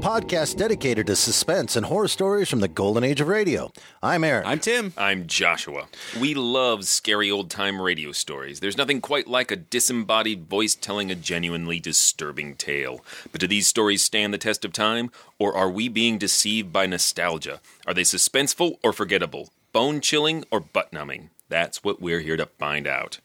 podcast dedicated to suspense and horror stories from the golden age of radio. I'm Eric. I'm Tim. I'm Joshua. We love scary old time radio stories. There's nothing quite like a disembodied voice telling a genuinely disturbing tale. But do these stories stand the test of time, or are we being deceived by nostalgia? Are they suspenseful or forgettable? Bone chilling or butt numbing? That's what we're here to find out.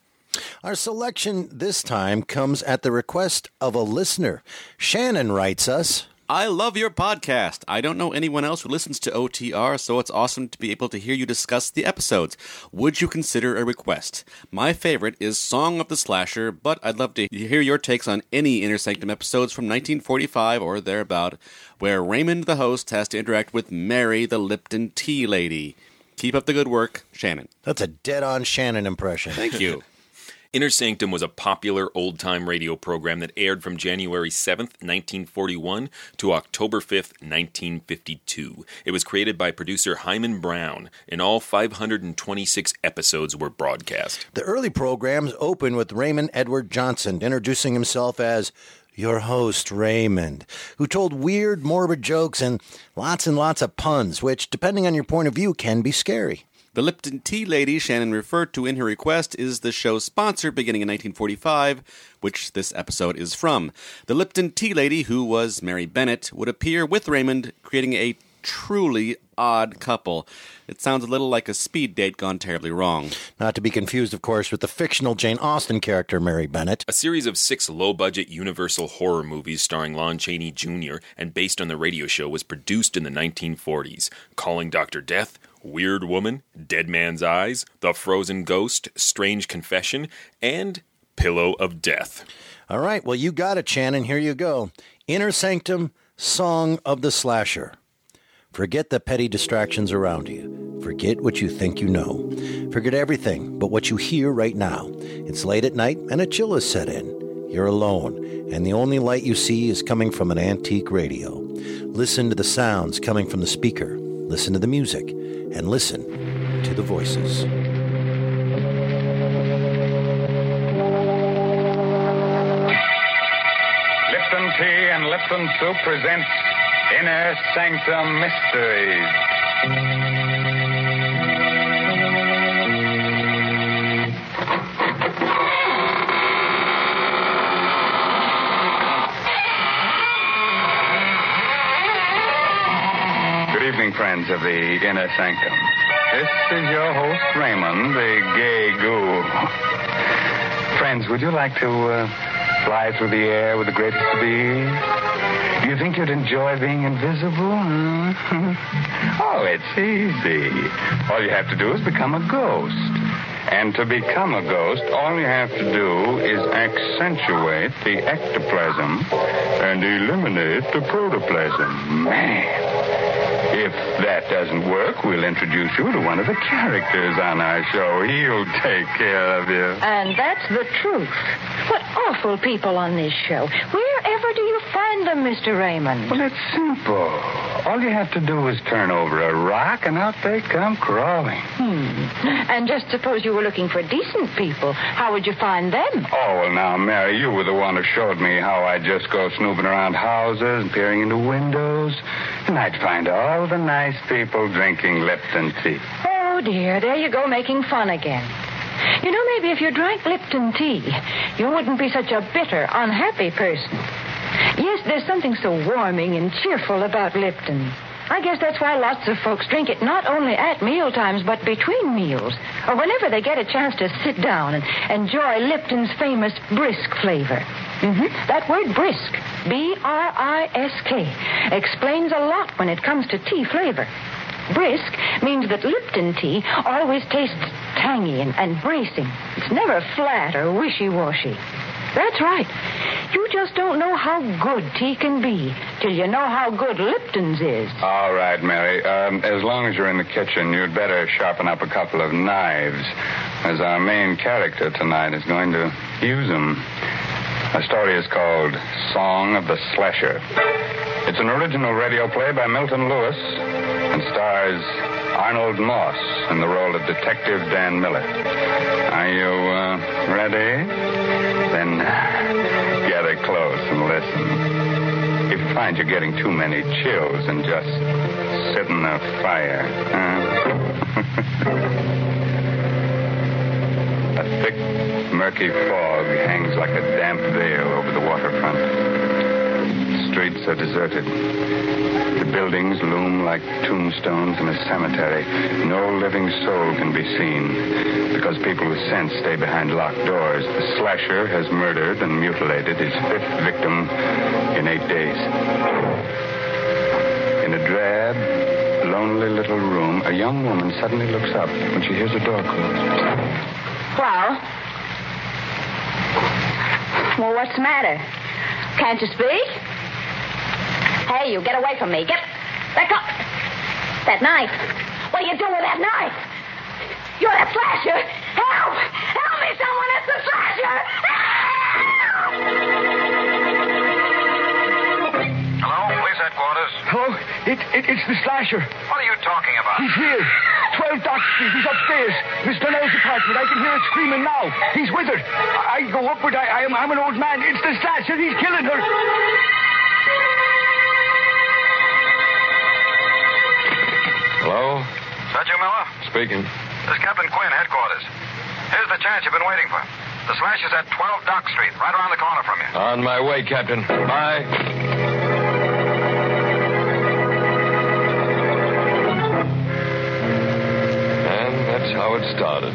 Our selection this time comes at the request of a listener. Shannon writes us. I love your podcast. I don't know anyone else who listens to OTR, so it's awesome to be able to hear you discuss the episodes. Would you consider a request? My favorite is Song of the Slasher, but I'd love to hear your takes on any Inner Sanctum episodes from 1945 or thereabout, where Raymond the host has to interact with Mary the Lipton Tea Lady. Keep up the good work, Shannon. That's a dead on Shannon impression. Thank you. Inner Sanctum was a popular old time radio program that aired from January 7th, 1941 to October 5th, 1952. It was created by producer Himan Brown, and all 526 episodes were broadcast. The early programs open with Raymond Edward Johnson introducing himself as your host, Raymond, who told weird, morbid jokes and lots and lots of puns, which, depending on your point of view, can be scary. The Lipton Tea Lady Shannon referred to in her request is the show's sponsor beginning in 1945, which this episode is from. The Lipton Tea Lady, who was Mary Bennett, would appear with Raymond, creating a truly odd couple. It sounds a little like a speed date gone terribly wrong. Not to be confused, of course, with the fictional Jane Austen character, Mary Bennet. A series of six low budget Universal horror movies starring Lon Chaney Jr. and based on the radio show was produced in the 1940s. Calling Dr. Death, Weird Woman, Dead Man's Eyes, The Frozen Ghost, Strange Confession, and Pillow of Death. All right, well, you got it, Shannon. Here you go. Inner Sanctum, Song of the Slasher. Forget the petty distractions around you. Forget what you think you know. Forget everything but what you hear right now. It's late at night and a chill has set in. You're alone, and the only light you see is coming from an antique radio. Listen to the sounds coming from the speaker. Listen to the music, and listen to the voices. Lipton Tea and Lipton Soup presents Inner Sanctum Mysteries. Of the Inner Sanctum. This is your host, Raymond, the gay ghoul. Friends, would you like to uh, fly through the air with the greatest of ease? Do you think you'd enjoy being invisible? Oh, it's easy. All you have to do is become a ghost. And to become a ghost, all you have to do is accentuate the ectoplasm and eliminate the protoplasm. Man. If that doesn't work, we'll introduce you to one of the characters on our show. He'll take care of you. And that's the truth. What awful people on this show. Wherever do you find them, Mr. Raymond? Well, it's simple. All you have to do is turn over a rock, and out they come crawling. Hmm. And just suppose you were looking for decent people. How would you find them? Oh, well, now, Mary, you were the one who showed me how I'd just go snooping around houses and peering into windows, and I'd find all the nice people drinking Lipton tea. Oh, dear. There you go, making fun again. You know, maybe if you drank Lipton tea, you wouldn't be such a bitter, unhappy person. Yes, there's something so warming and cheerful about Lipton. I guess that's why lots of folks drink it not only at meal times, but between meals, or whenever they get a chance to sit down and enjoy Lipton's famous brisk flavor. hmm That word brisk, B R I S K, explains a lot when it comes to tea flavor. Brisk means that Lipton tea always tastes tangy and, and bracing. It's never flat or wishy washy. That's right. You just don't know how good tea can be till you know how good Lipton's is. All right, Mary. Um, as long as you're in the kitchen, you'd better sharpen up a couple of knives, as our main character tonight is going to use them. The story is called Song of the Slasher. It's an original radio play by Milton Lewis and stars Arnold Moss in the role of Detective Dan Miller. Are you uh, ready? Then gather close and listen. If you find you're getting too many chills and just sit in the fire. a thick, murky fog hangs like a damp veil over the waterfront. Streets are deserted. Buildings loom like tombstones in a cemetery. No living soul can be seen because people with sense stay behind locked doors. The slasher has murdered and mutilated his fifth victim in eight days. In a drab, lonely little room, a young woman suddenly looks up when she hears a door close. Well? Well, what's the matter? Can't you speak? Hey, you, get away from me. Get. Let up. That knife. What are you doing with that knife? You're the slasher. Help! Help me, someone! It's the slasher! Help! Hello, police headquarters. Hello? It, it, it's the slasher. What are you talking about? He's here. 12 Dock Street. He's upstairs. Miss Donnell's apartment. I can hear it screaming now. He's with her. I, I go upward. I, I am, I'm an old man. It's the slasher. He's killing her. Hello? Is that you, Miller? Speaking. This is Captain Quinn, headquarters. Here's the chance you've been waiting for. The slash is at 12 Dock Street, right around the corner from you. On my way, Captain. Bye. And that's how it started.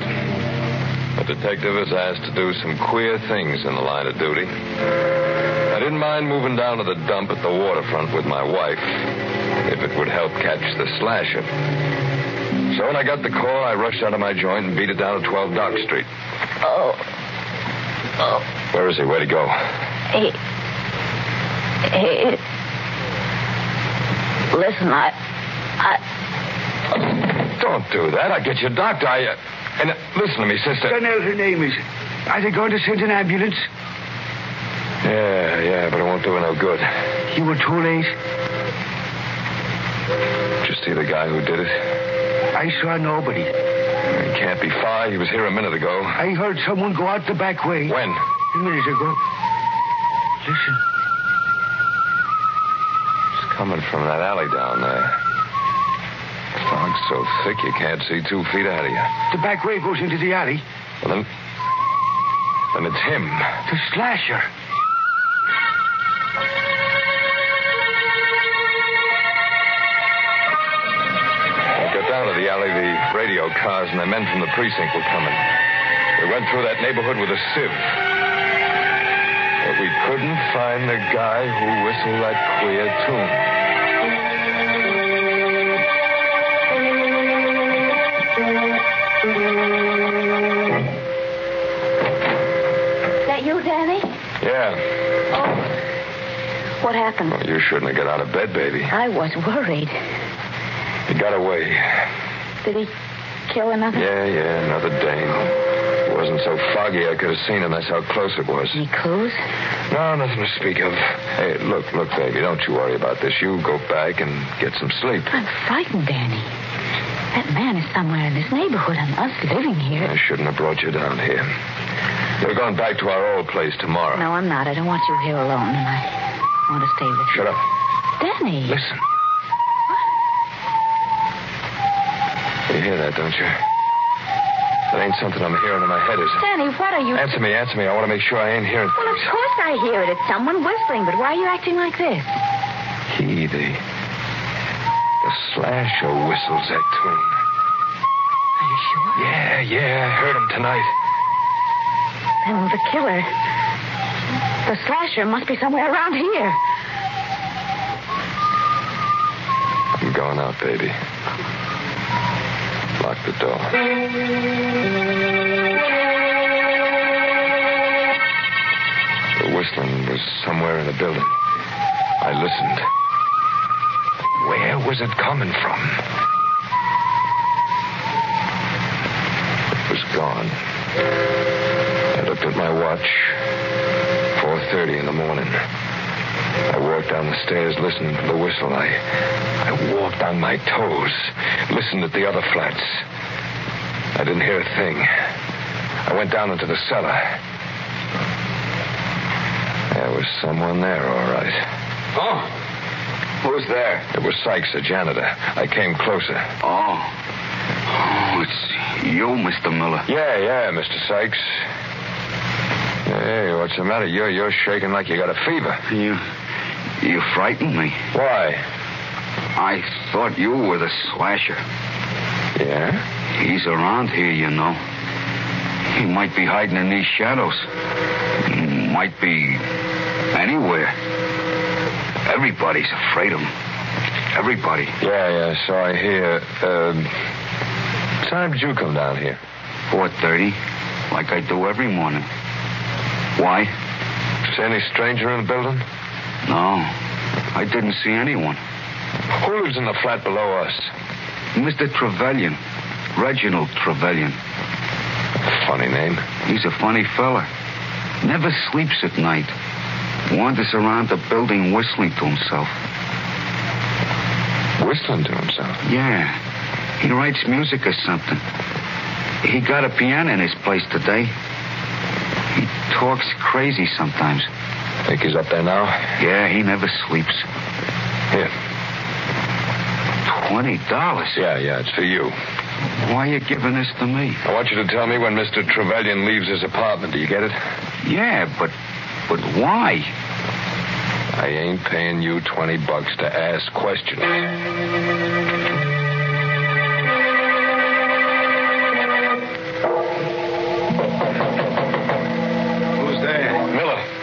A detective is asked to do some queer things in the line of duty. I didn't mind moving down to the dump at the waterfront with my wife if it would help catch the slasher. So when I got the call, I rushed out of my joint and beat it down to 12 Dock Street. Oh. Oh. Where is he? Where'd he go? He. He. Listen, I. I. Don't do that. I'll get you a doctor. I, uh, and uh, listen to me, sister. Donnell, her name is. Are they going to send an ambulance? Yeah, yeah, but it won't do her no good. You were too late. Did you see the guy who did it? I saw nobody. He can't be far. He was here a minute ago. I heard someone go out the back way. When? A minute ago. Listen. It's coming from that alley down there. Fog's so thick you can't see two feet ahead of you. The back way goes into the alley. Well, then, then it's him. The slasher. Down to the alley, the radio cars and the men from the precinct were coming. We went through that neighborhood with a sieve. But we couldn't find the guy who whistled that queer tune. Is that you, Danny? Yeah. Oh. What happened? Well, you shouldn't have got out of bed, baby. I was worried. He got away. Did he kill another? Yeah, yeah, another Dane. It wasn't so foggy I could have seen him. That's how close it was. Any clues? No, nothing to speak of. Hey, look, look, baby, don't you worry about this. You go back and get some sleep. I'm frightened, Danny. That man is somewhere in this neighborhood and us living here. I shouldn't have brought you down here. We're going back to our old place tomorrow. No, I'm not. I don't want you here alone, and I want to stay with you. Shut up. Danny. Listen. You hear that, don't you? That ain't something I'm hearing in my head, is it? Danny, what are you... Answer me, answer me. I want to make sure I ain't hearing. Well, of course I hear it. It's someone whistling, but why are you acting like this? He, the. The slasher whistles that tune. Are you sure? Yeah, yeah, I heard him tonight. Then the killer... The slasher must be somewhere around here. I'm going out, baby. Lock the door. The whistling was somewhere in the building. I listened. Where was it coming from? It was gone. I looked at my watch. 4.30 in the morning. I walked down the stairs listening to the whistle. I, I walked on my toes, listened at the other flats. I didn't hear a thing. I went down into the cellar. There was someone there, all right. Oh. Who's there? It was Sykes, the janitor. I came closer. Oh. Oh, it's you, Mr. Miller. Yeah, yeah, Mr. Sykes. Hey, what's the matter? You're you're shaking like you got a fever. You. You frightened me. Why? I thought you were the slasher. Yeah? He's around here, you know. He might be hiding in these shadows. He might be anywhere. Everybody's afraid of him. Everybody. Yeah, yeah, so I hear. Um, time did you come down here? 4.30, like I do every morning. Why? See any stranger in the building? No, I didn't see anyone. Who lives in the flat below us? Mr. Trevelyan. Reginald Trevelyan. Funny name. He's a funny fella. Never sleeps at night. Wanders around the building whistling to himself. Whistling to himself? Yeah. He writes music or something. He got a piano in his place today. He talks crazy sometimes. Think he's up there now? Yeah, he never sleeps. Here. Twenty dollars? Yeah, yeah, it's for you. Why are you giving this to me? I want you to tell me when Mr. Trevelyan leaves his apartment. Do you get it? Yeah, but but why? I ain't paying you 20 bucks to ask questions.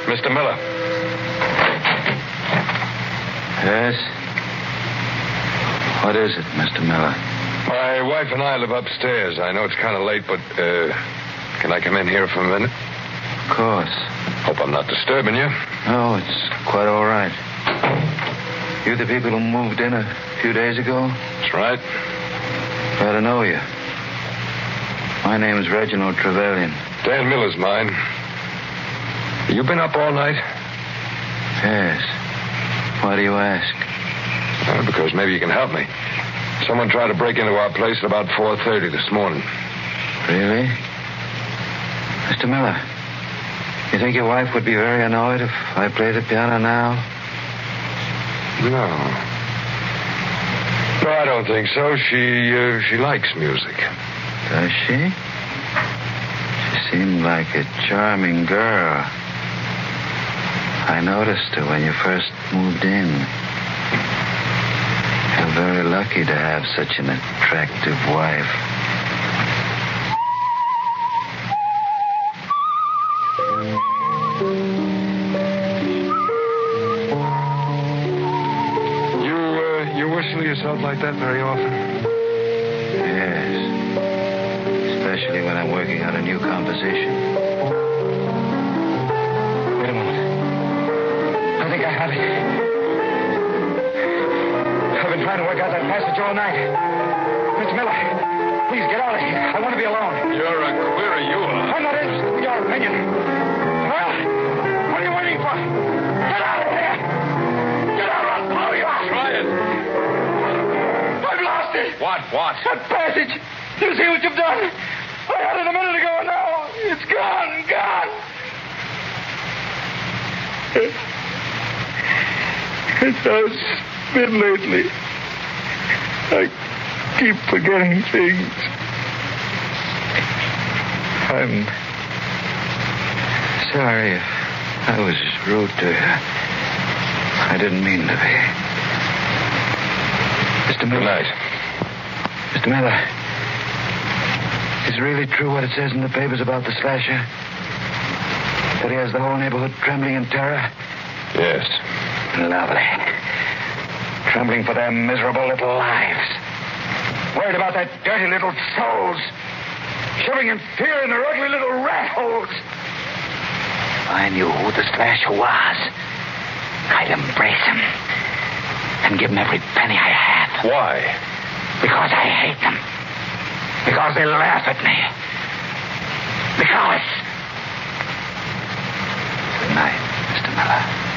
Mr. Miller. Yes. What is it, Mr. Miller? My wife and I live upstairs. I know it's kind of late, but, uh, can I come in here for a minute? Of course. Hope I'm not disturbing you. No, it's quite all right. You the people who moved in a few days ago? That's right. Glad to know you. My name is Reginald Trevelyan. Dan Miller's mine. You been up all night? Yes. Why do you ask? Uh, because maybe you can help me. Someone tried to break into our place at about 4.30 this morning. Really? Mr. Miller, you think your wife would be very annoyed if I played the piano now? No. No, I don't think so. She, uh, she likes music. Does she? She seemed like a charming girl. I noticed her when you first moved in. You're very lucky to have such an attractive wife. You, uh, you whistle yourself like that very often? Yes. Especially when I'm working on a new composition. Passage all night. Mr. Miller, please get out of here. I want to be alone. You're a queer you are. I'm not interested in your opinion. Well, what are you waiting for? Get out of here! Get out! I'll blow you out! Try it. I've lost it! What, what? That passage! You see what you've done? I had it a minute ago, and now it's gone, gone. It has been lately. Keep forgetting things. I'm sorry if I was rude to you. I didn't mean to be. Mr. Miller. Good night. Mr. Miller, is it really true what it says in the papers about the slasher? That he has the whole neighborhood trembling in terror? Yes. Lovely. Trembling for their miserable little lives. Worried about that dirty little souls. Shivering in fear in their ugly little rat holes. If I knew who the slasher was, I'd embrace him and give him every penny I have. Why? Because I hate them. Because they laugh at me. Because. Good night, Mr. Miller.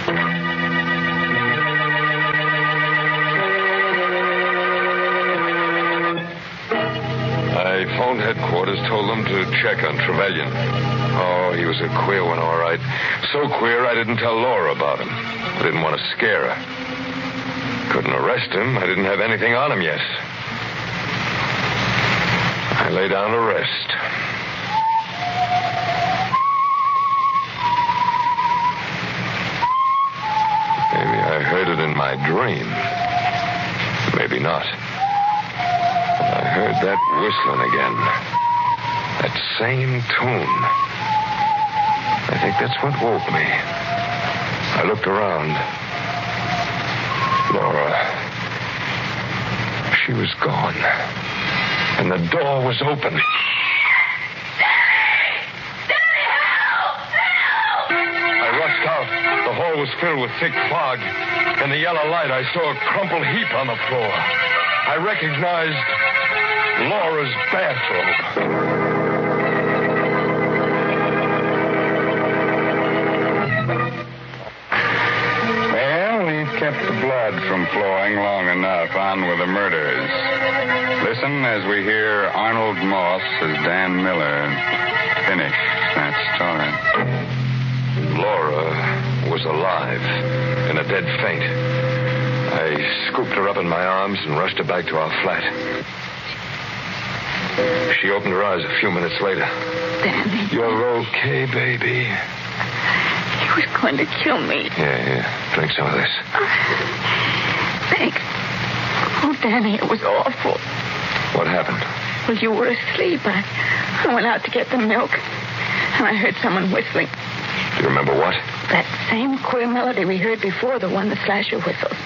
I phoned headquarters, told them to check on Trevelyan. Oh, he was a queer one, all right. So queer I didn't tell Laura about him. I didn't want to scare her. Couldn't arrest him. I didn't have anything on him yet. I lay down to rest. Maybe I heard it in my dream. Maybe not. Heard that whistling again. That same tune. I think that's what woke me. I looked around. Laura. She was gone. And the door was open. Out. The hall was filled with thick fog. In the yellow light, I saw a crumpled heap on the floor. I recognized Laura's bathrobe. Kept the blood from flowing long enough. On with the murders. Listen as we hear Arnold Moss as Dan Miller finish that story. Laura was alive in a dead faint. I scooped her up in my arms and rushed her back to our flat. She opened her eyes a few minutes later. Danny, You're okay, baby. he was going to kill me. Yeah, yeah. Drink some of this. Thanks. Oh, Danny, it was awful. What happened? Well, you were asleep. I, I went out to get the milk, and I heard someone whistling. Do you remember what? That same queer melody we heard before, the one the slasher whistles.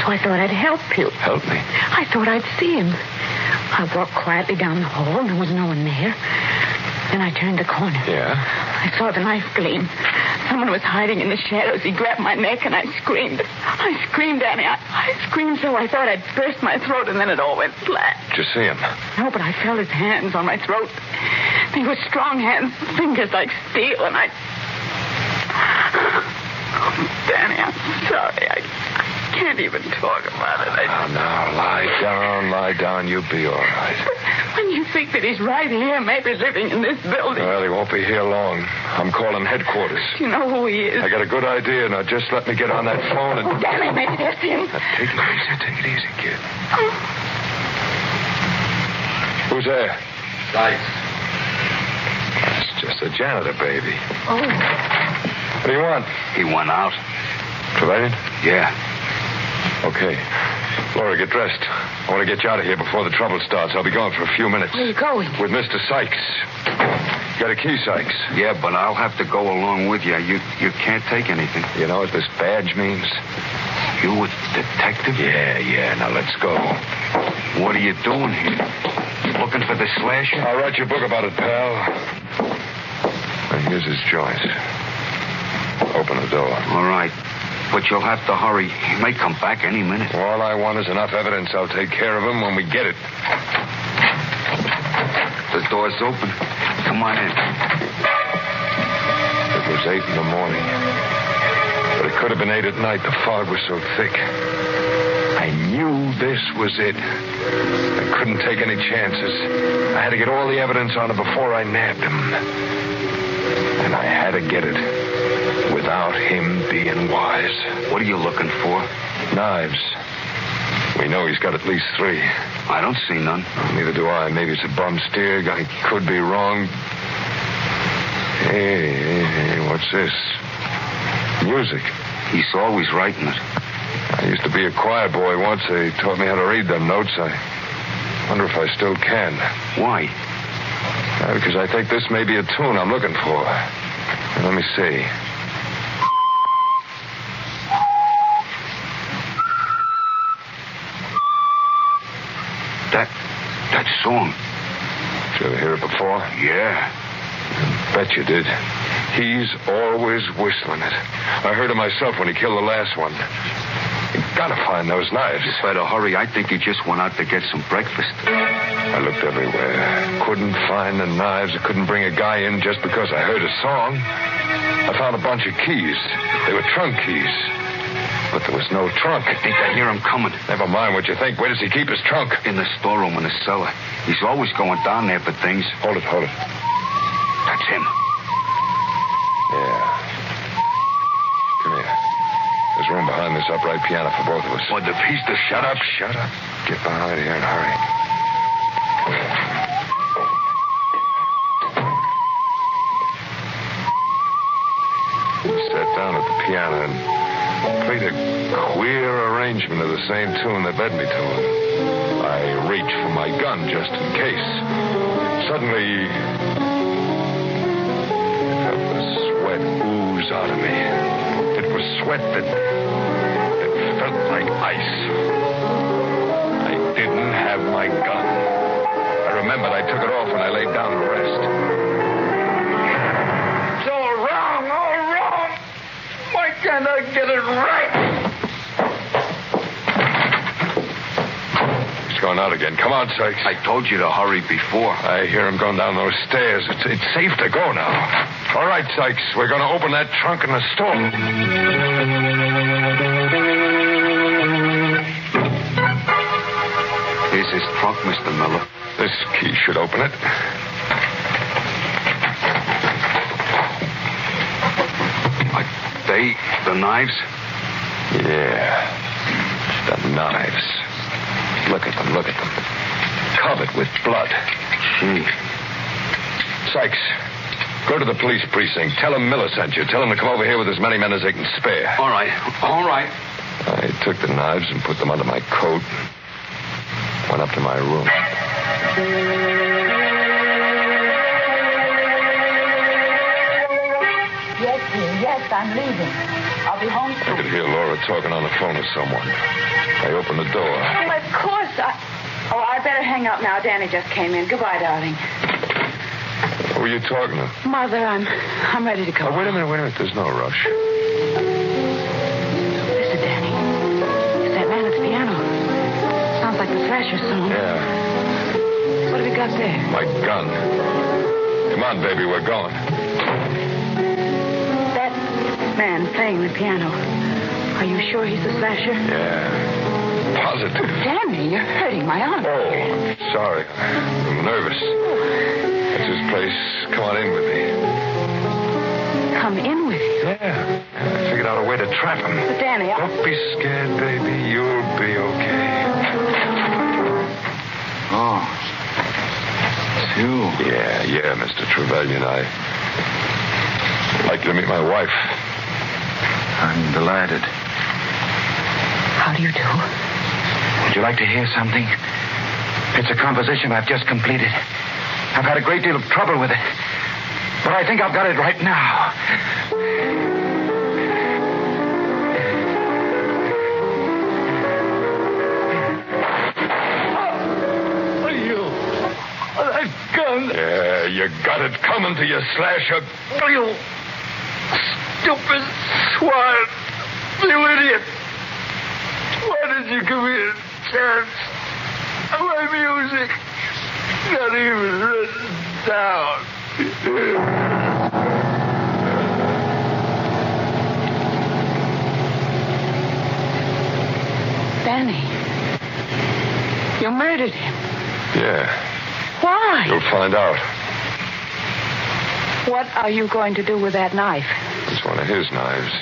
So I thought I'd help you. Help me. I thought I'd see him. I walked quietly down the hall, and there was no one there. Then I turned the corner. Yeah? I saw the knife gleam. Someone was hiding in the shadows. He grabbed my neck, and I screamed. I screamed, Danny. I, I screamed so I thought I'd burst my throat, and then it all went flat. Did you see him? No, but I felt his hands on my throat. They were strong hands, fingers like steel, and I. Oh, Danny, I'm sorry. I can't even talk about it. I, Oh, now, lie down, lie down. You'll be all right. when you think that he's right here, maybe living in this building, Well, he won't be here long. I'm calling headquarters. do you know who he is? I got a good idea. Now, just let me get on that phone and... Oh, Danny, maybe that's him. Now, take it easy, take it easy, kid. Oh. Who's there? Sykes. It's just a janitor, baby. Oh, What do you want? He went out. Trevelyan? Yeah. Okay. Laura, get dressed. I want to get you out of here before the trouble starts. I'll be gone for a few minutes. where are you going? With Mr. Sykes. Got a key, Sykes? Yeah, but I'll have to go along with you. You you can't take anything. You know what this badge means? You a detective? Yeah, yeah. Now let's go. What are you doing here? Looking for the slasher? I'll write you a book about it, pal. And here's his joint. Open the door. All right. But you'll have to hurry. He may come back any minute. All I want is enough evidence. I'll take care of him when we get it. The door's open. Come on in. It was eight in the morning. But it could have been eight at night. The fog was so thick. I knew this was it. I couldn't take any chances. I had to get all the evidence on him before I nabbed him. And I had to get it without him being wise. What are you looking for? Knives. We know he's got at least three. I don't see none. Neither do I. Maybe it's a bum steer. I could be wrong. Hey, hey, hey, what's this? Music. He's always writing it. I used to be a choir boy once. They taught me how to read them notes. I wonder if I still can. Why? Uh, because I think this may be a tune I'm looking for. Let me see. Song. Did you ever hear it before? Yeah. Bet you did. He's always whistling it. I heard it myself when he killed the last one. You gotta find those knives. You better hurry. I think he just went out to get some breakfast. I looked everywhere. Couldn't find the knives. I couldn't bring a guy in just because I heard a song. I found a bunch of keys. They were trunk keys. But there was no trunk. I think I hear him coming. Never mind what you think. Where does he keep his trunk? In the storeroom in the cellar. He's always going down there for things. Hold it, hold it. That's him. Yeah. Come here. There's room behind this upright piano for both of us. What, the piece to Shut up, shut up. Get behind here and hurry. Sat down at the piano and played a queer arrangement of the same tune that led me to him. I reached for my gun just in case. Suddenly, I felt the sweat ooze out of me. It was sweat that, that felt like ice. I didn't have my gun. I remembered I took it off when I laid down to rest. Can't I get it right? He's going out again. Come on, Sykes. I told you to hurry before. I hear him going down those stairs. It's, it's safe to go now. All right, Sykes. We're going to open that trunk in the store. Here's his trunk, Mr. Miller. This key should open it. They the knives? Yeah. The knives. Look at them, look at them. Covered with blood. Gee. Sykes, go to the police precinct. Tell them Miller sent you. Tell them to come over here with as many men as they can spare. All right. All right. I took the knives and put them under my coat. Went up to my room. I'm leaving. I'll be home soon. I could hear Laura talking on the phone with someone. I opened the door. Well, of course. I... Oh, I better hang up now. Danny just came in. Goodbye, darling. Who were you talking to? Mother, I'm I'm ready to go. Oh, wait a minute, wait a minute. There's no rush. Listen, Danny. It's that man at the piano. Sounds like the Thrasher song. Yeah, What have you got there? my gun. Come on, baby, we're going. That man playing the piano. Are you sure he's the Slasher? Yeah. Positive. Oh, Danny, you're hurting my arm. Oh, sorry. I'm nervous. That's his place. Come on in with me. Come in with you. Yeah. I figured out a way to trap him. But Danny, I... Don't be scared, baby. You'll be okay. Oh. Two. Yeah, yeah, Mr. Trevelyan. I'd like to meet my wife. I'm delighted. How do you do? Would you like to hear something? It's a composition I've just completed. I've had a great deal of trouble with it. But I think I've got it right now. You. That gun. Yeah, you got it coming to you, Slasher. You stupid swine. You idiot. Why did you give me a chance? My music. Not even written down. Danny. You murdered him. Yeah, Why? you'll find out. What are you going to do with that knife? It's one of his knives.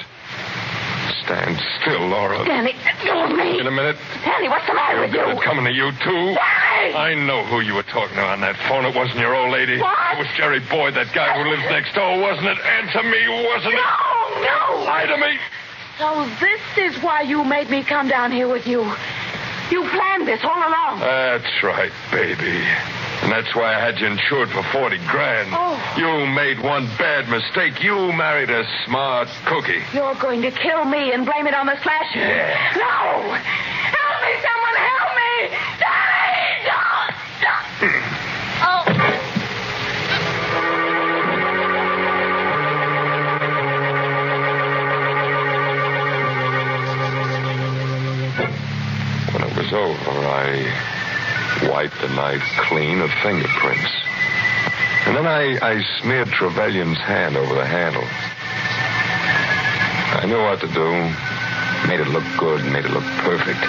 Stand still, Laura. Danny, let go of me. In a minute. Danny, what's the matter You've with you? it coming to you, too. Why? I know who you were talking to on that phone. It wasn't your old lady. What? It was Jerry Boyd, that guy who lives next door, wasn't it? Answer me, wasn't it? No, no. Lie to me. So this is why you made me come down here with you. You planned this all along. That's right, baby. And that's why I had you insured for 40 grand. Oh. You made one bad mistake. You married a smart cookie. You're going to kill me and blame it on the slasher. Yeah. No! Help me, someone help me! Daddy! Hmm. Oh. When it was over, I wiped the knife clean of fingerprints. And then I, I smeared Trevelyan's hand over the handle. I knew what to do. Made it look good, made it look perfect.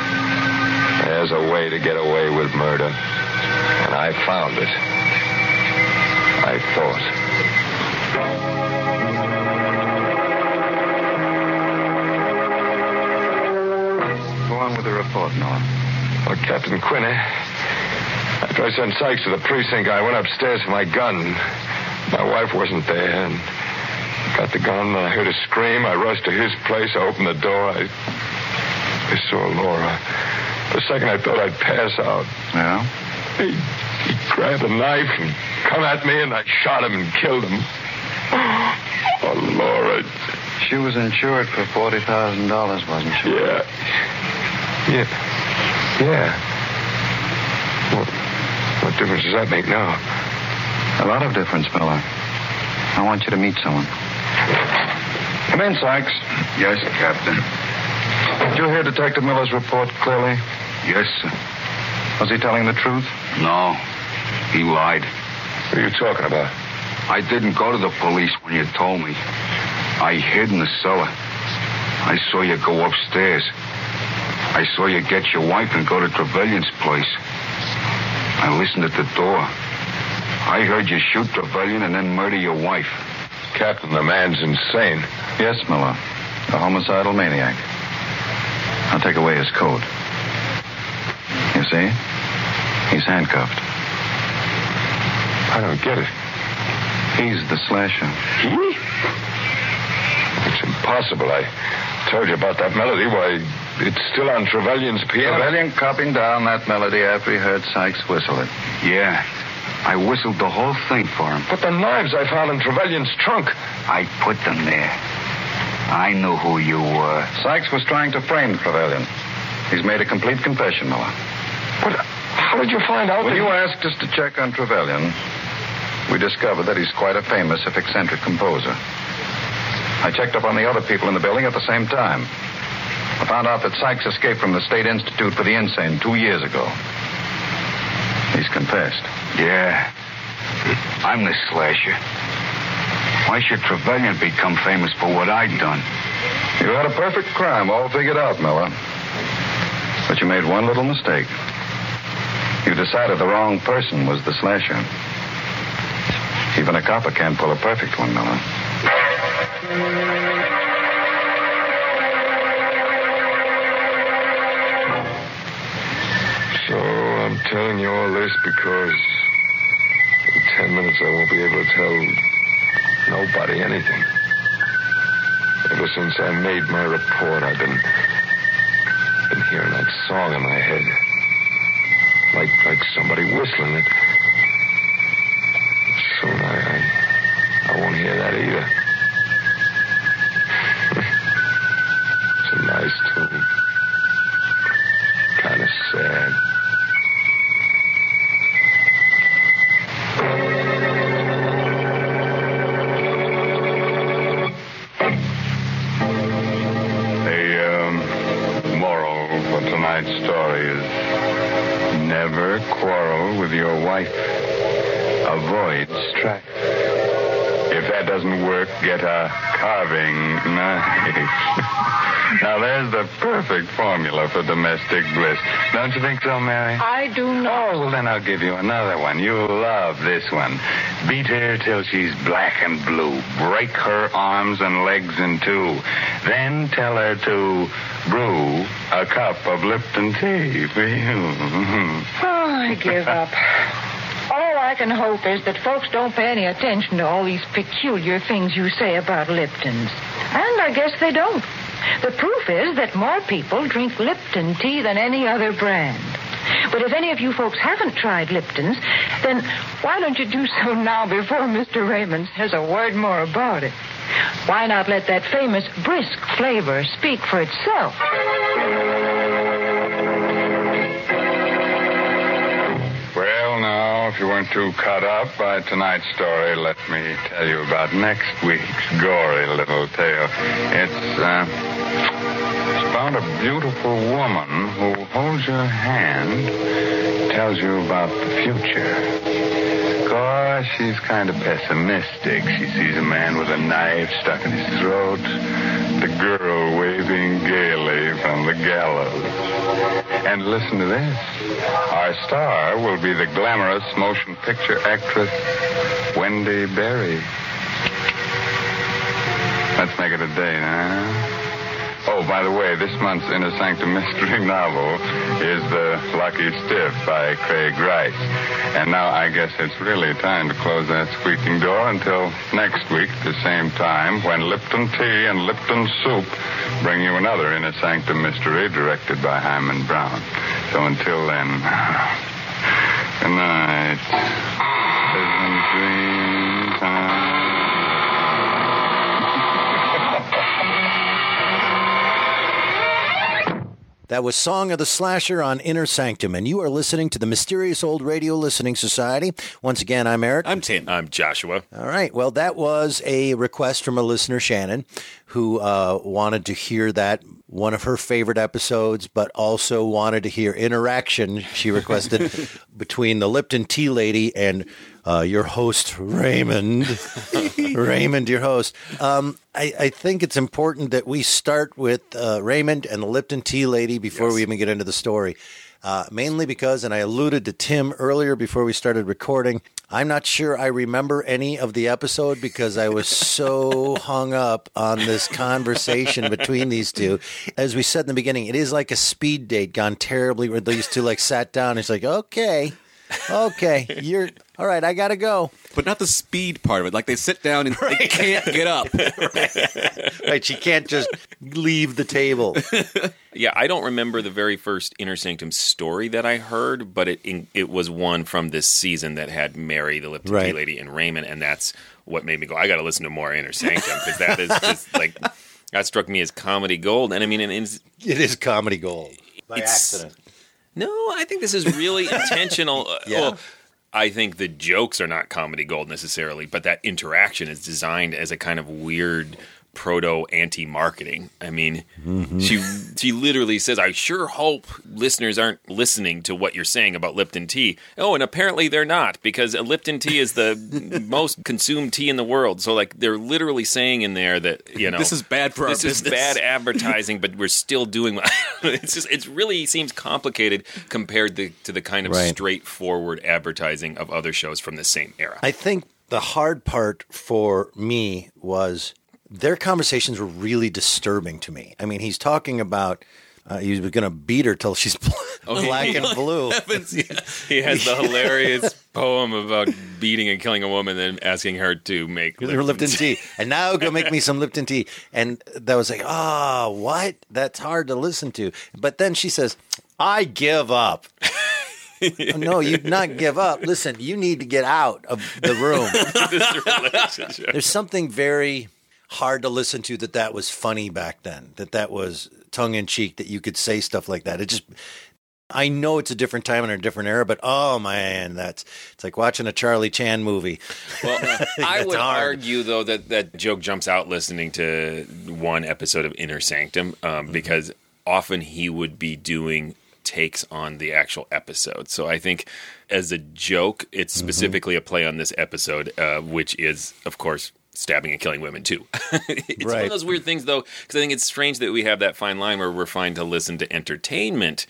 There's a way to get away with murder. And I found it. I thought. Go on with the report, Noah. Well, Captain Quinney, after I sent Sykes to the precinct, I went upstairs for my gun. My wife wasn't there, and got the gun, I heard a scream. I rushed to his place. I opened the door. I, I saw Laura. For a second, I thought I'd pass out. Yeah? He, he grabbed a knife and come at me, and I shot him and killed him. Oh, Laura. She was insured for $40,000, wasn't she? Yeah. Yeah. Yeah. What, what difference does that make now? A lot of difference, Miller. I want you to meet someone. Come in, Sykes. Yes, Captain. Did you hear Detective Miller's report clearly? Yes, sir. Was he telling the truth? No, he lied. What are you talking about? I didn't go to the police when you told me. I hid in the cellar. I saw you go upstairs. I saw you get your wife and go to Trevelyan's place. I listened at the door. I heard you shoot Trevelyan and then murder your wife. Captain, the man's insane. Yes, Miller. A homicidal maniac. I'll take away his coat. You see? He's handcuffed. I don't get it. He's the slasher. He? It's impossible. I told you about that melody. Why, it's still on Trevelyan's piano. Trevelyan copied down that melody after he heard Sykes whistle it. Yeah. I whistled the whole thing for him. But the knives I found in Trevelyan's trunk. I put them there. I knew who you were. Sykes was trying to frame Trevelyan. He's made a complete confession, Miller. But how did you find out When that you asked us to check on Trevelyan, we discovered that he's quite a famous, if eccentric, composer. I checked up on the other people in the building at the same time. I found out that Sykes escaped from the State Institute for the Insane two years ago. He's confessed. Yeah. I'm the slasher. Why should Trevelyan become famous for what I'd done? You had a perfect crime all figured out, Miller. But you made one little mistake. You decided the wrong person was the slasher. Even a copper can't pull a perfect one, Miller. Telling you all this because in ten minutes I won't be able to tell nobody anything. Ever since I made my report, I've been been hearing that song in my head, like like somebody whistling it. Soon I I, I won't hear that either. Give you another one. You'll love this one. Beat her till she's black and blue. Break her arms and legs in two. Then tell her to brew a cup of Lipton tea for you. Oh, I give up. All I can hope is that folks don't pay any attention to all these peculiar things you say about Lipton's. And I guess they don't. The proof is that more people drink Lipton tea than any other brand. But if any of you folks haven't tried Lipton's, then why don't you do so now before Mr. Raymond says a word more about it? Why not let that famous brisk flavor speak for itself? Well, now, if you weren't too cut up by tonight's story, let me tell you about next week's gory little tale. It's, uh, about a beautiful woman who holds your hand, tells you about the future. Course, she's kind of pessimistic. She sees a man with a knife stuck in his throat, the girl waving gaily from the gallows. And listen to this. Our star will be the glamorous motion picture actress Wendy Barrie. Let's make it a day, huh? Oh, by the way, this month's Inner Sanctum mystery novel is The Lucky Stiff by Craig Rice. And now I guess it's really time to close that squeaking door until next week at the same time when Lipton Tea and Lipton Soup bring you another Inner Sanctum mystery directed by Himan Brown. So until then, good night. Huh? That was Song of the Slasher on Inner Sanctum, and you are listening to the Mysterious Old Radio Listening Society. Once again, I'm Eric. I'm Tim. I'm Joshua. All right. Well, that was a request from a listener, Shannon, who uh, wanted to hear that one of her favorite episodes, but also wanted to hear interaction. She requested between the Lipton Tea Lady and uh, your host, Raymond. Raymond, your host. Um, I, I think it's important that we start with uh, Raymond and the Lipton Tea Lady before we even get into the story. Uh, mainly because, and I alluded to Tim earlier before we started recording, I'm not sure I remember any of the episode because I was so hung up on this conversation between these two. As we said in the beginning, it is like a speed date gone terribly where these two like sat down. And It's like, okay, okay, you're all right. I gotta go. But not the speed part of it. Like they sit down and they can't get up. Right, she can't just leave the table. Yeah, I don't remember the very first Inner Sanctum story that I heard, but it in, it was one from this season that had Mary, the Lipton Tea Right. Lady, and Raymond, and that's what made me go, I got to listen to more Inner Sanctum because that is just like that struck me as comedy gold. And I mean, and it's, It is comedy gold by It's- accident. no, I think this is really intentional. Uh, Yeah. well, I think the jokes are not comedy gold necessarily, but that interaction is designed as a kind of weird proto anti marketing. I mean, mm-hmm. she she literally says, "I sure hope listeners aren't listening to what you're saying about Lipton tea." Oh, and apparently they're not because Lipton tea is the most consumed tea in the world. So like they're literally saying in there that you know This is bad for this is bad advertising, but we're still doing. it's just it really seems complicated compared to, to the kind of Right. straightforward advertising of other shows from the same era. I think the hard part for me was their conversations were really disturbing to me. I mean, he's talking about uh, he was going to beat her till she's black and blue. he has the hilarious poem about beating and killing a woman, and then asking her to make Her Lipton tea, and now go make me some Lipton tea. And that was like, oh, what? That's hard to listen to. But then she says, "I give up." no, you not give up. Listen, you need to get out of the room. this relationship. There's something very hard to listen to that that was funny back then. That that was tongue in cheek. That you could say stuff like that. It just. I know it's a different time and a different era, but oh man, that's it's like watching a Charlie Chan movie. Well, I would hard. argue though that that joke jumps out listening to one episode of Inner Sanctum Mm-hmm. um, because often he would be doing takes on the actual episode. So I think as a joke, it's Mm-hmm. specifically a play on this episode, uh, which is of course stabbing and killing women too. it's one of those weird things though, because I think it's strange that we have that fine line where we're fine to listen to entertainment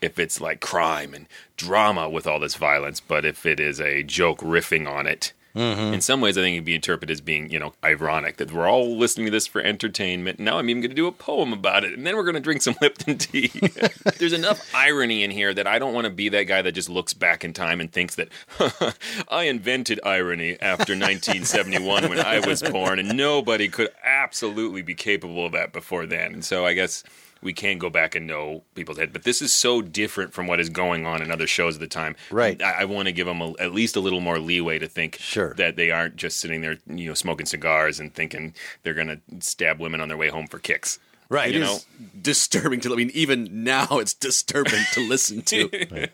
if it's like crime and drama with all this violence, but if it is a joke riffing on it, Mm-hmm. in some ways, I think it'd be interpreted as being, you know, ironic that we're all listening to this for entertainment. Now I'm even going to do a poem about it, and then we're going to drink some Lipton tea. There's enough irony in here that I don't want to be that guy that just looks back in time and thinks that I invented irony after 1971 when I was born, and nobody could absolutely be capable of that before then. And so I guess we can go back and know people's head. But this is so different from what is going on in other shows at the time. Right. I, I want to give them a, at least a little more leeway to think Sure. that they aren't just sitting there, you know, smoking cigars and thinking they're going to stab women on their way home for kicks. Right. You It know, disturbing to. I mean, even now it's disturbing to listen to.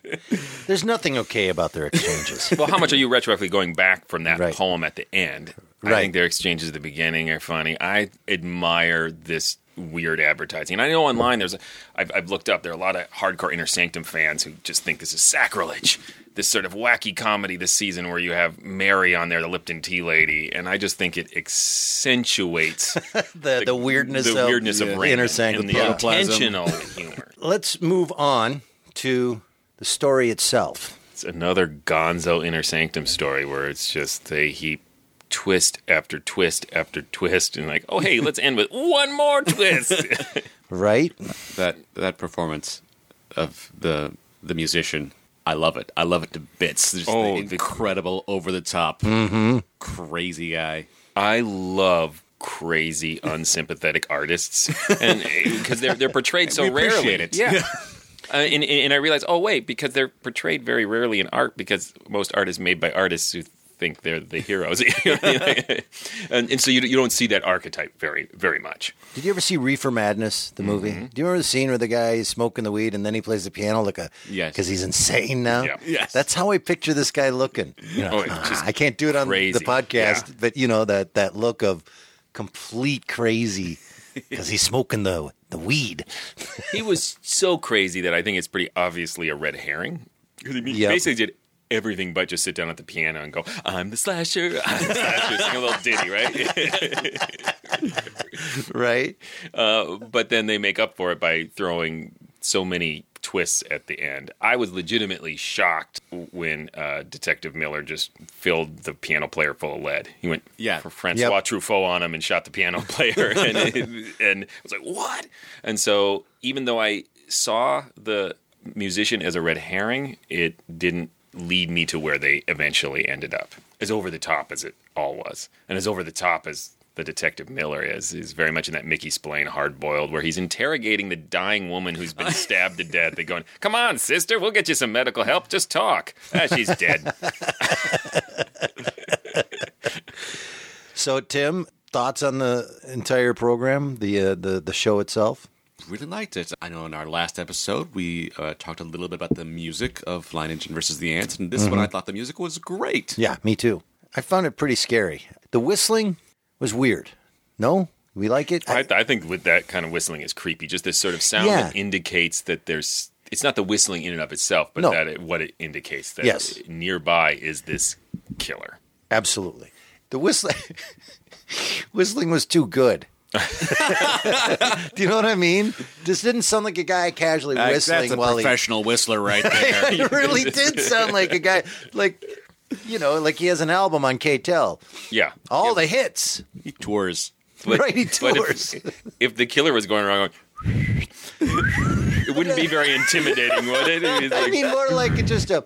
There's nothing okay about their exchanges. well, how much are you retroactively going back from that Right. poem at the end? I think their exchanges at the beginning are funny. I admire this weird advertising. And I know online there's a, I've, I've looked up there are a lot of hardcore Inner Sanctum fans who just think this is sacrilege. This sort of wacky comedy this season where you have Mary on there, the Lipton tea lady, and I just think it accentuates the, the weirdness the of weirdness of yeah. Raymond inner sanctum and the intentional humor. Let's move on to the story itself. It's another Gonzo Inner Sanctum story where it's just they heap twist after twist after twist, and like, oh hey, let's end with one more twist. Right? That that performance of the the musician, I love it. I love it to bits. Just Oh, the the- incredible, over the top, Mm-hmm. crazy guy. I love crazy, unsympathetic artists, and because they're they're portrayed so We rarely. appreciate it. Yeah. Uh, and, and I realized, oh wait, because they're portrayed very rarely in art, because most art is made by artists who think they're the heroes, and, and so you you don't see that archetype very very much. Did you ever see Reefer Madness, the movie? Mm-hmm. Do you remember the scene where the guy is smoking the weed and then he plays the piano like a Yes. because he's insane now? Yeah. Yes. That's how I picture this guy looking. You know, Oh, it's just I can't do it on crazy. the podcast, Yeah. but you know that that look of complete crazy because he's smoking the the weed. he was so crazy that I think it's pretty obviously a red herring. Because he Yep. basically did everything but just sit down at the piano and go, "I'm the slasher, I'm the slasher," sing a little ditty, right? right? uh, but then they make up for it by throwing so many twists at the end. I was legitimately shocked when uh, Detective Miller just filled the piano player full of lead. He went Yeah. for Francois Yep. Truffaut on him and shot the piano player, and, it, and I was like, "What?" And so, even though I saw the musician as a red herring, it didn't lead me to where they eventually ended up. As over the top as it all was, and as over the top as the detective Miller is, is very much in that Mickey Spillane hard boiled, where he's interrogating the dying woman who's been stabbed to death. They're going, "Come on, sister, we'll get you some medical help. Just talk." Ah, she's dead. So, Tim, thoughts on the entire program, the uh, the the show itself? Really liked it. I know in our last episode we uh, talked a little bit about the music of Lion Engine versus the Ants, and this one I thought the music was great. Mm-hmm. Yeah, me too. I found it pretty scary. The whistling was weird. No, we like it. I, I think with that kind of whistling is creepy. Just this sort of sound Yeah. that indicates that there's. It's not the whistling in and of itself, but No. that it, what it indicates that Yes. nearby is this killer. Absolutely. The whistling whistling was too good. Do you know what I mean? This didn't sound like a guy casually whistling that's a while he professional whistler right there. it really did sound like a guy like you know, like he has an album on K-tel. Yeah. All the hits. he tours. But, right, he tours. if, if the killer was going around going, it wouldn't be very intimidating, would it? I like- mean more like just a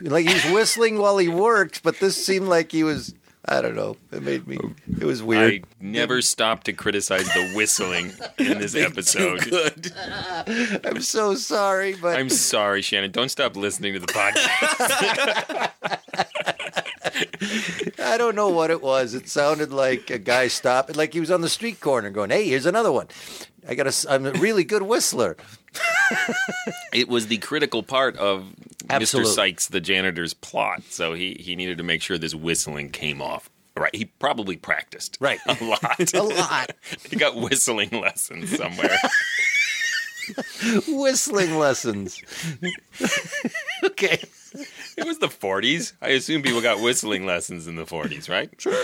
like he's whistling while he worked, but this seemed like he was I don't know. It made me it was weird. I never stopped to criticize the whistling in this episode. Good. I'm so sorry, but I'm sorry, Shannon. Don't stop listening to the podcast. I don't know what it was. It sounded like a guy stopped, like he was on the street corner going, "Hey, here's another one." I got a, I'm a really good whistler. it was the critical part of Absolutely. Mr. Sykes, the janitor's plot. So he, he needed to make sure this whistling came off. Right. He probably practiced. Right. A lot. A lot. he got whistling lessons somewhere. Whistling lessons. okay. It was the 40s. I assume people got whistling lessons in the 40s, right? Sure.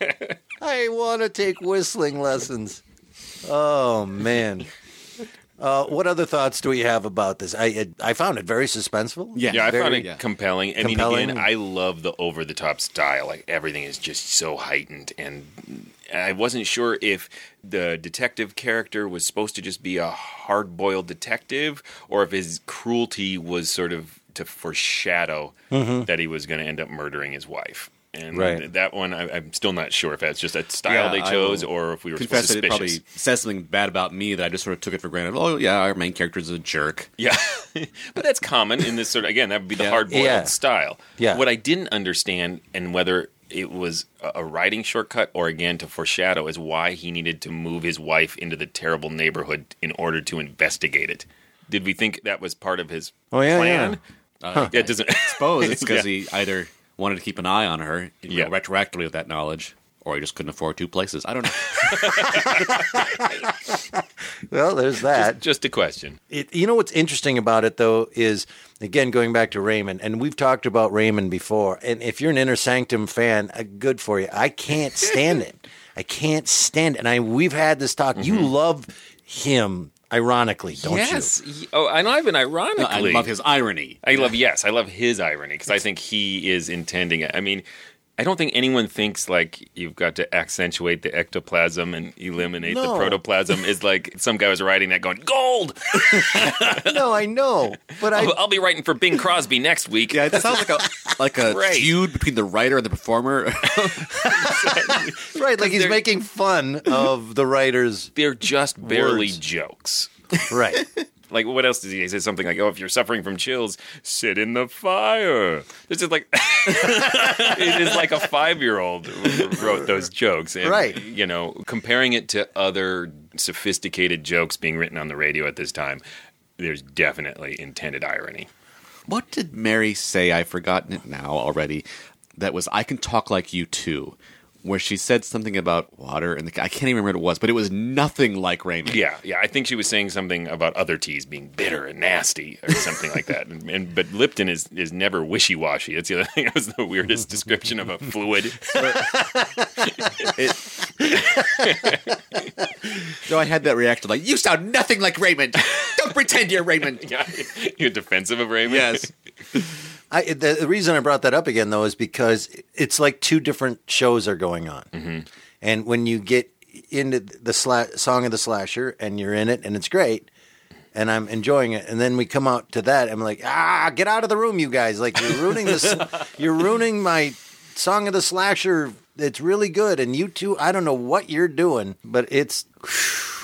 I want to take whistling lessons. Oh man. Uh, what other thoughts do we have about this? I I found it very suspenseful. Yeah. Yeah, I found it yeah. compelling. I Compelling. mean, again, I love the over the top style. Like everything is just so heightened, and I wasn't sure if the detective character was supposed to just be a hard boiled detective, or if his cruelty was sort of to foreshadow mm-hmm. that he was going to end up murdering his wife. And Right. that one, I, I'm still not sure if that's just a style Yeah, they chose, or if we were Confess that it probably says something bad about me that I just sort of took it for granted. Oh yeah, our main character is a jerk. Yeah, but that's common in this sort of again. That would be the Yeah. hard boiled Yeah. style. Yeah. What I didn't understand, and whether it was a- a writing shortcut or again to foreshadow, is why he needed to move his wife into the terrible neighborhood in order to investigate it. Did we think that was part of his Oh, yeah, plan? Uh, Yeah, it doesn't. I suppose it's because Yeah. he either wanted to keep an eye on her, you know, retroactively with that knowledge, or he just couldn't afford two places. I don't know. Well, there's that. Just, just a question. It, you know what's interesting about it though is again going back to Raymond, and we've talked about Raymond before. And if you're an Inner Sanctum fan, uh, good for you. I can't stand it. I can't stand it. And I we've had this talk. You love him, ironically, don't yes. you? Ye- Oh, and Ivan, ironically, I love his irony. I love yes, I love his irony because I think he is intending it. I mean, I don't think anyone thinks like you've got to accentuate the ectoplasm and eliminate the protoplasm. Is like some guy was writing that going gold. no, I know, but I I'll, I'll be writing for Bing Crosby next week. Yeah, it sounds like a like a Right. feud between the writer and the performer. right like he's they're- making fun of the writers. They're just barely Words. jokes. Right. Like what else does he say? He says something like, "Oh, if you're suffering from chills, sit in the fire." This is like it is like a five year old wrote those jokes, and, Right. You know, comparing it to other sophisticated jokes being written on the radio at this time, there's definitely intended irony. what did Mary say? I've forgotten it now already. That was I can talk like you too. Where she said something about water, and the, I can't even remember what it was, but it was nothing like Raymond. Yeah, yeah. I think she was saying something about other teas being bitter and nasty or something like that. And, and but Lipton is is never wishy washy. That's the other thing. It was the weirdest description of a fluid. So I had that reaction like, "You sound nothing like Raymond. Don't pretend you're Raymond." yeah, you're defensive of Raymond. Yes. I, the, the reason I brought that up again, though, is because it's like two different shows are going on, Mm-hmm. and when you get into the sla- song of the slasher and you're in it and it's great, and I'm enjoying it, and then we come out to that, I'm like, ah, get out of the room, you guys! Like you're ruining this, you're ruining my song of the slasher. It's really good, and you two, I don't know what you're doing, but it's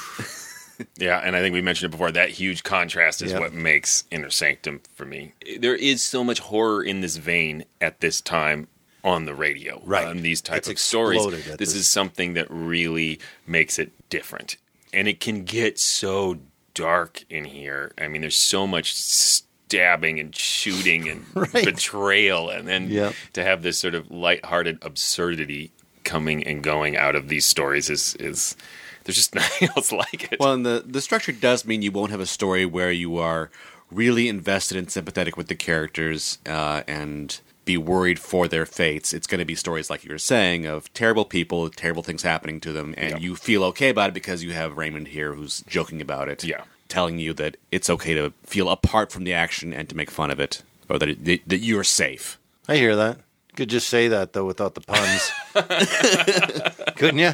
Yeah, and I think we mentioned it before. That huge contrast is Yeah. what makes Inner Sanctum for me. There is so much horror in this vein at this time on the radio, Right. On these type It's of stories, this this- is something that really makes it different, and it can get so dark in here. I mean, there's so much stabbing and shooting and Right. betrayal, and then Yeah. to have this sort of lighthearted absurdity coming and going out of these stories is is there's just nothing else like it. Well, and the the structure does mean you won't have a story where you are really invested and sympathetic with the characters uh, and be worried for their fates. It's going to be stories like you were saying of terrible people, terrible things happening to them, and Yeah. you feel okay about it because you have Raymond here who's joking about it. Yeah. telling you that it's okay to feel apart from the action and to make fun of it, or that it, that, that you're safe. I hear that. Could just say that though without the puns. Couldn't you?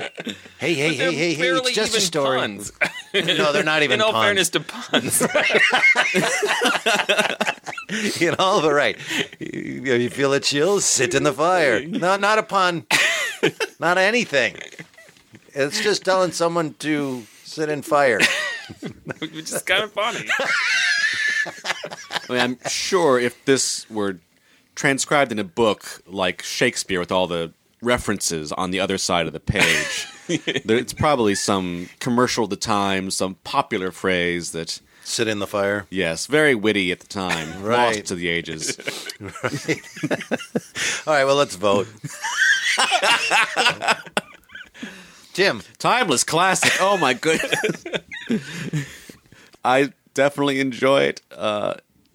Hey, hey, hey, hey, hey! It's just a story. Puns. No, they're not even In all puns. fairness to puns, you know, but right. You, you feel a chill, sit in the fire. No, not a pun. not anything. It's just telling someone to sit in fire. which is kind of funny. I mean, I'm sure if this were transcribed in a book like Shakespeare with all the references on the other side of the page, it's probably some commercial at the time, some popular phrase that, Sit in the fire. yes, very witty at the time, Right. lost to the ages. All right, well, let's vote. Tim, Timeless classic. Oh my goodness. I definitely enjoy it, uh,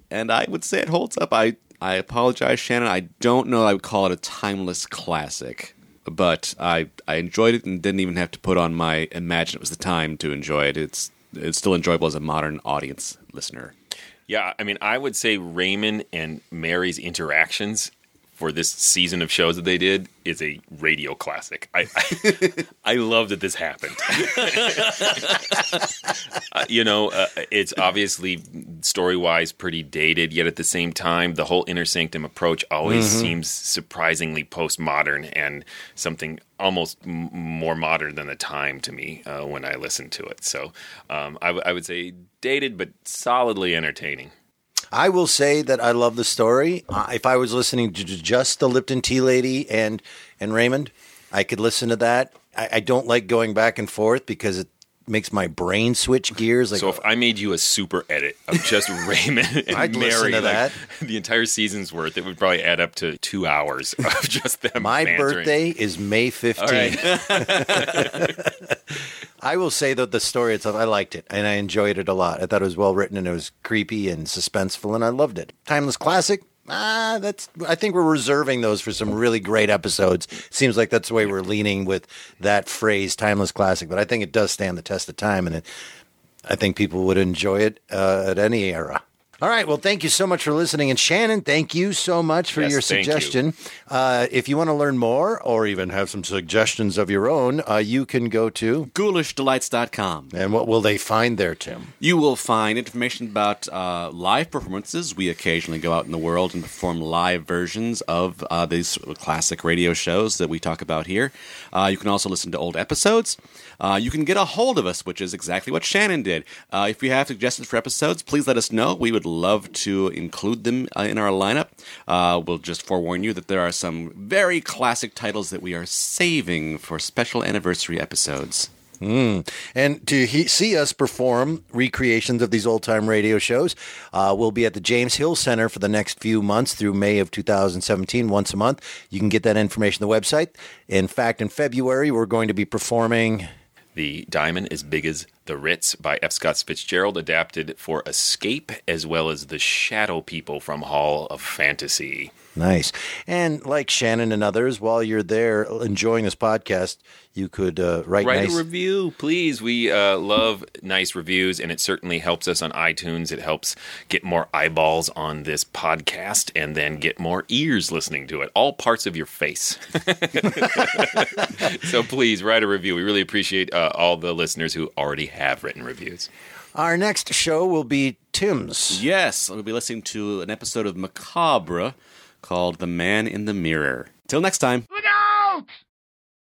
and I would say it holds up. I I apologize, Shannon. I don't know. I would call it a timeless classic, but I I enjoyed it and didn't even have to put on my imagine it was the time to enjoy it. It's it's still enjoyable as a modern audience listener. Yeah, I mean, I would say Raymond and Mary's interactions for this season of shows that they did is a radio classic. I I, I love that this happened. Uh, you know, uh, it's obviously story wise pretty dated, yet at the same time, the whole inner sanctum approach always seems surprisingly postmodern and something almost m- more modern than the time to me uh, when I listen to it. So um, I, w- I would say dated, but solidly entertaining. I will say that I love the story. Uh, if I was listening to just the Lipton Tea Lady and and Raymond, I could listen to that. I, I don't like going back and forth because it, makes my brain switch gears. Like, so if I made you a super edit of just Raymond and I'd Mary, like, that. the entire season's worth, it would probably add up to two hours of just them. my bantering. birthday is May 15th. right. I will say that the story itself, I liked it and I enjoyed it a lot. I thought it was well written and it was creepy and suspenseful, and I loved it. Timeless classic. Ah, that's. I think we're reserving those for some really great episodes. Seems like that's the way we're leaning with that phrase, timeless classic. But I think it does stand the test of time, and it, I think people would enjoy it uh, at any era. All right. Well, thank you so much for listening. And Shannon, thank you so much for Yes, your thank you. suggestion. Uh, if you want to learn more or even have some suggestions of your own, uh, you can go to GhoulishDelights.com. And what will they find there, Tim? You will find information about uh, live performances. We occasionally go out in the world and perform live versions of uh, these classic radio shows that we talk about here. Uh, you can also listen to old episodes. Uh, you can get a hold of us, which is exactly what Shannon did. Uh, if you have suggestions for episodes, please let us know. We would love to include them uh, in our lineup. Uh, we'll just forewarn you that there are some very classic titles that we are saving for special anniversary episodes. Mm. And to he- see us perform recreations of these old time radio shows, uh, we'll be at the James Hill Center for the next few months through May of 2017, once a month. You can get that information on the website. In fact, in February, we're going to be performing. The Diamond as Big as the Ritz by F. Scott Fitzgerald, adapted for Escape, as well as The Shadow People from Hall of Fantasy. Nice. And like Shannon and others, while you're there enjoying this podcast, you could uh, write, Write nice. a review, please. We uh, love nice reviews, and it certainly helps us on iTunes. It helps get more eyeballs on this podcast and then get more ears listening to it. All parts of your face. so please write a review. We really appreciate uh, all the listeners who already have written reviews. Our next show will be Tim's. Yes, we'll be listening to an episode of Macabre called The Man in the Mirror. Till next time. Look out!